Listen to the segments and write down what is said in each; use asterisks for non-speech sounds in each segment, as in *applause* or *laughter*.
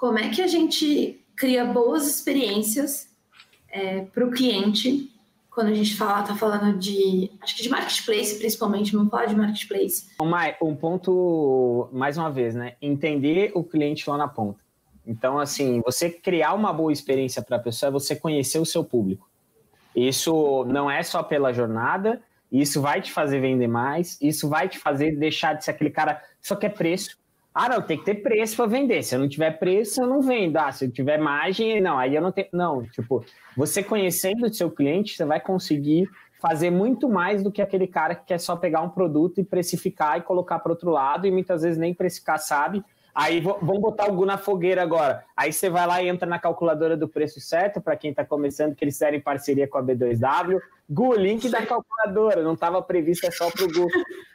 como é que a gente cria boas experiências é, para o cliente quando a gente fala, tá falando de, acho que de marketplace principalmente, vamos falar de marketplace. Um ponto, mais uma vez, né? Entender o cliente lá na ponta. Então, assim, você criar uma boa experiência para a pessoa é você conhecer o seu público. Isso não é só pela jornada, isso vai te fazer vender mais, isso vai te fazer deixar de ser aquele cara que só quer preço. Ah, não, tem que ter preço para vender. Se eu não tiver preço, eu não vendo. Ah, se eu tiver margem, não, aí eu não tenho. Não, tipo, você conhecendo o seu cliente, você vai conseguir fazer muito mais do que aquele cara que quer só pegar um produto e precificar e colocar para outro lado e muitas vezes nem precificar sabe Aí vamos botar o Gu na fogueira agora. Aí você vai lá e entra na calculadora do preço certo, para quem está começando, que eles querem parceria com a B2W. Gu, link da calculadora, não estava previsto, é só para o Gu,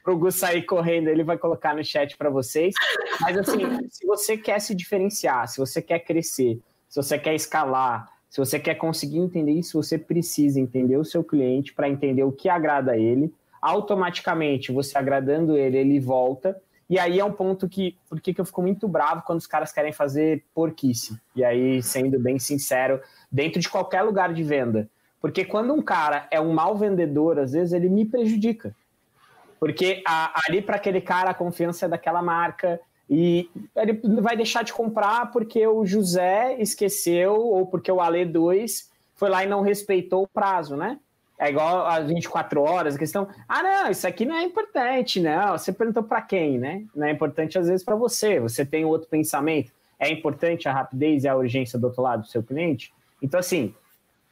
pro Gu sair correndo, ele vai colocar no chat para vocês. Mas assim, se você quer se diferenciar, se você quer crescer, se você quer escalar, se você quer conseguir entender isso, você precisa entender o seu cliente para entender o que agrada a ele. Automaticamente, você agradando ele, ele volta e aí é um ponto que, por que eu fico muito bravo quando os caras querem fazer porquice. E aí, sendo bem sincero, dentro de qualquer lugar de venda. Porque quando um cara é um mau vendedor, às vezes ele me prejudica. Porque a, ali para aquele cara a confiança é daquela marca e ele vai deixar de comprar porque o José esqueceu ou porque o Ale 2 foi lá e não respeitou o prazo, né? É igual às 24 horas, a questão, ah, não, isso aqui não é importante, não. Você perguntou para quem, né? Não é importante às vezes para você. Você tem outro pensamento. É importante a rapidez e a urgência do outro lado do seu cliente. Então, assim,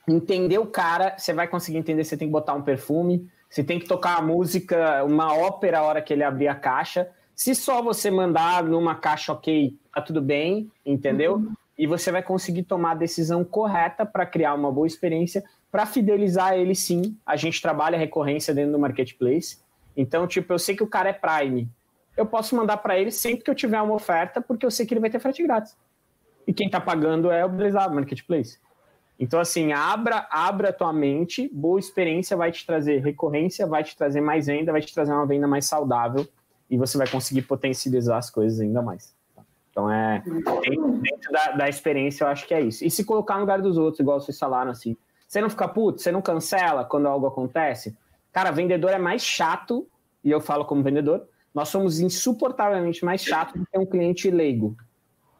entender o cara, você vai conseguir entender. Você tem que botar um perfume, você tem que tocar uma música, uma ópera a hora que ele abrir a caixa. Se só você mandar numa caixa ok, tá tudo bem, entendeu? Uhum. E você vai conseguir tomar a decisão correta para criar uma boa experiência para fidelizar ele, sim, a gente trabalha recorrência dentro do marketplace. Então, tipo, eu sei que o cara é Prime. Eu posso mandar para ele sempre que eu tiver uma oferta, porque eu sei que ele vai ter frete grátis. E quem está pagando é o Blazar Marketplace. Então, assim, abra, abra a tua mente, boa experiência vai te trazer recorrência, vai te trazer mais venda, vai te trazer uma venda mais saudável e você vai conseguir potencializar as coisas ainda mais. Então, é dentro da, da experiência, eu acho que é isso. E se colocar no lugar dos outros, igual vocês falaram, assim, você não fica puto? Você não cancela quando algo acontece? Cara, vendedor é mais chato, e eu falo como vendedor, nós somos insuportavelmente mais chato do que um cliente leigo.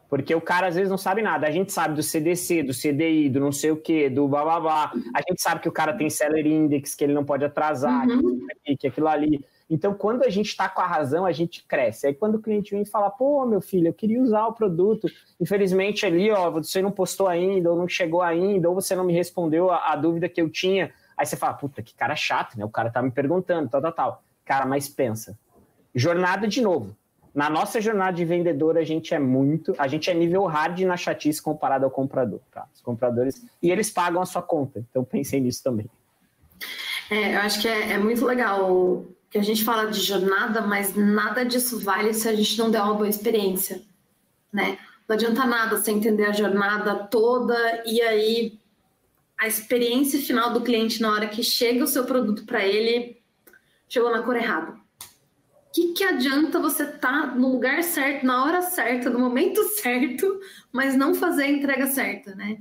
Porque o cara às vezes não sabe nada. A gente sabe do CDC, do CDI, do não sei o que, do bababá. A gente sabe que o cara tem seller index, que ele não pode atrasar, uhum. que, que aquilo ali. Então, quando a gente está com a razão, a gente cresce. Aí, quando o cliente vem e fala, pô, meu filho, eu queria usar o produto, infelizmente ali, ó, você não postou ainda, ou não chegou ainda, ou você não me respondeu a, a dúvida que eu tinha. Aí você fala, puta, que cara chato, né? O cara tá me perguntando, tal, tal, tal. Cara, mas pensa. Jornada de novo. Na nossa jornada de vendedor, a gente é muito, a gente é nível hard na chatice comparado ao comprador, tá? Os compradores, e eles pagam a sua conta, então pensei nisso também. É, eu acho que é, é muito legal que a gente fala de jornada, mas nada disso vale se a gente não der uma boa experiência, né? Não adianta nada você entender a jornada toda e aí a experiência final do cliente na hora que chega o seu produto para ele chegou na cor errada. O que, que adianta você estar tá no lugar certo, na hora certa, no momento *laughs* certo, mas não fazer a entrega certa, né?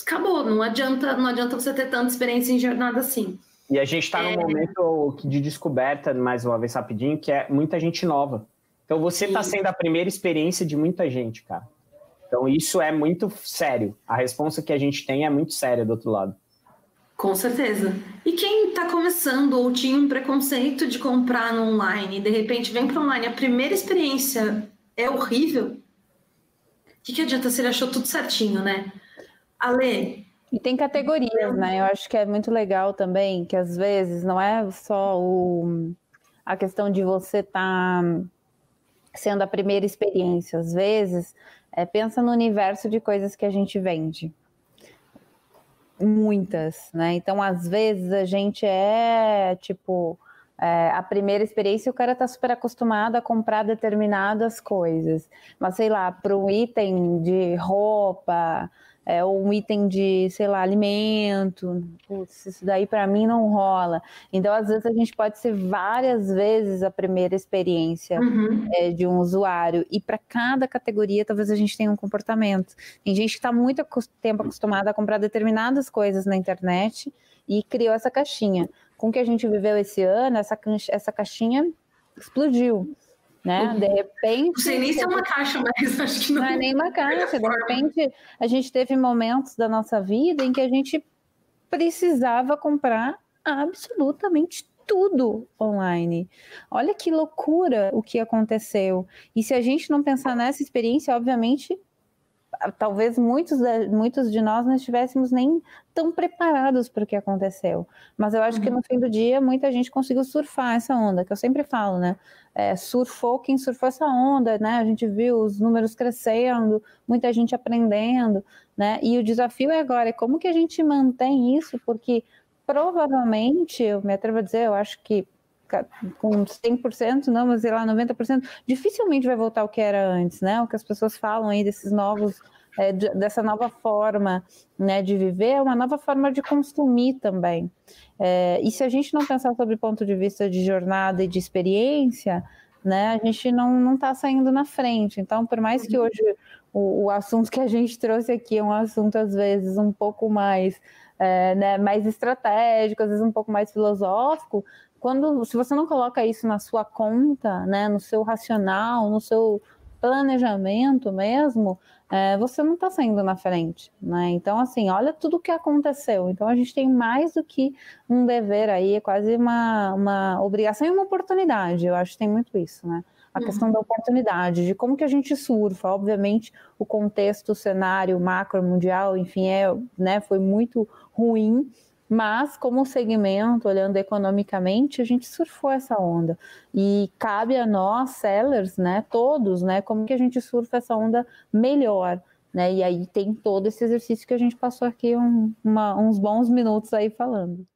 Acabou, não adianta, não adianta você ter tanta experiência em jornada assim. E a gente está é... num momento de descoberta, mais uma vez rapidinho, que é muita gente nova. Então você está sendo a primeira experiência de muita gente, cara. Então isso é muito sério. A resposta que a gente tem é muito séria do outro lado. Com certeza. E quem está começando ou tinha um preconceito de comprar no online e de repente vem para online, a primeira experiência é horrível, o que, que adianta se ele achou tudo certinho, né? Ale, e tem categorias, né? Eu acho que é muito legal também, que às vezes não é só o, a questão de você estar tá sendo a primeira experiência. Às vezes, é, pensa no universo de coisas que a gente vende. Muitas, né? Então, às vezes, a gente é, tipo, É, a primeira experiência, o cara está super acostumado a comprar determinadas coisas. Mas, sei lá, para um item de roupa, é, ou um item de, sei lá, alimento, putz, isso daí para mim não rola. Então, às vezes, a gente pode ser várias vezes a primeira experiência uhum. é, de um usuário, e para cada categoria, talvez a gente tenha um comportamento. Tem gente que está muito tempo acostumada a comprar determinadas coisas na internet e criou essa caixinha com o que a gente viveu esse ano, essa, essa caixinha explodiu. Né? Uhum. De repente. Não sei nem se é uma caixa, mas *laughs* acho que não. Não é nem uma *laughs* caixa. De repente, a gente teve momentos da nossa vida em que a gente precisava comprar absolutamente tudo online. Olha que loucura o que aconteceu. E se a gente não pensar nessa experiência, obviamente talvez muitos de, muitos de nós não estivéssemos nem tão preparados para o que aconteceu. Mas eu acho uhum. que no fim do dia muita gente conseguiu surfar essa onda, que eu sempre falo, né? É, surfou quem surfou essa onda, né? A gente viu os números crescendo, muita gente aprendendo, né? E o desafio é agora, é como que a gente mantém isso, porque provavelmente, eu me atrevo a dizer, eu acho que com 100%, não, mas sei lá, 90%, dificilmente vai voltar ao que era antes, né? O que as pessoas falam aí desses novos, é, dessa nova forma né, de viver, é uma nova forma de consumir também. É, e se a gente não pensar sobre ponto de vista de jornada e de experiência, né, a gente não está saindo na frente. Então, por mais que hoje o, o assunto que a gente trouxe aqui é um assunto, às vezes, um pouco mais. É, né, mais estratégico, às vezes um pouco mais filosófico, quando se você não coloca isso na sua conta, né, no seu racional, no seu planejamento mesmo, é, você não está saindo na frente, né? Então, assim, olha tudo o que aconteceu. Então, a gente tem mais do que um dever aí, é quase uma, uma obrigação e uma oportunidade. Eu acho que tem muito isso, né? A uhum. questão da oportunidade, de como que a gente surfa. Obviamente, o contexto, o cenário macro mundial, enfim, é, né, foi muito ruim, mas, como segmento, olhando economicamente, a gente surfou essa onda. E cabe a nós, sellers, né, todos, né, como que a gente surfa essa onda melhor. Né? E aí tem todo esse exercício que a gente passou aqui um, uma, uns bons minutos aí falando.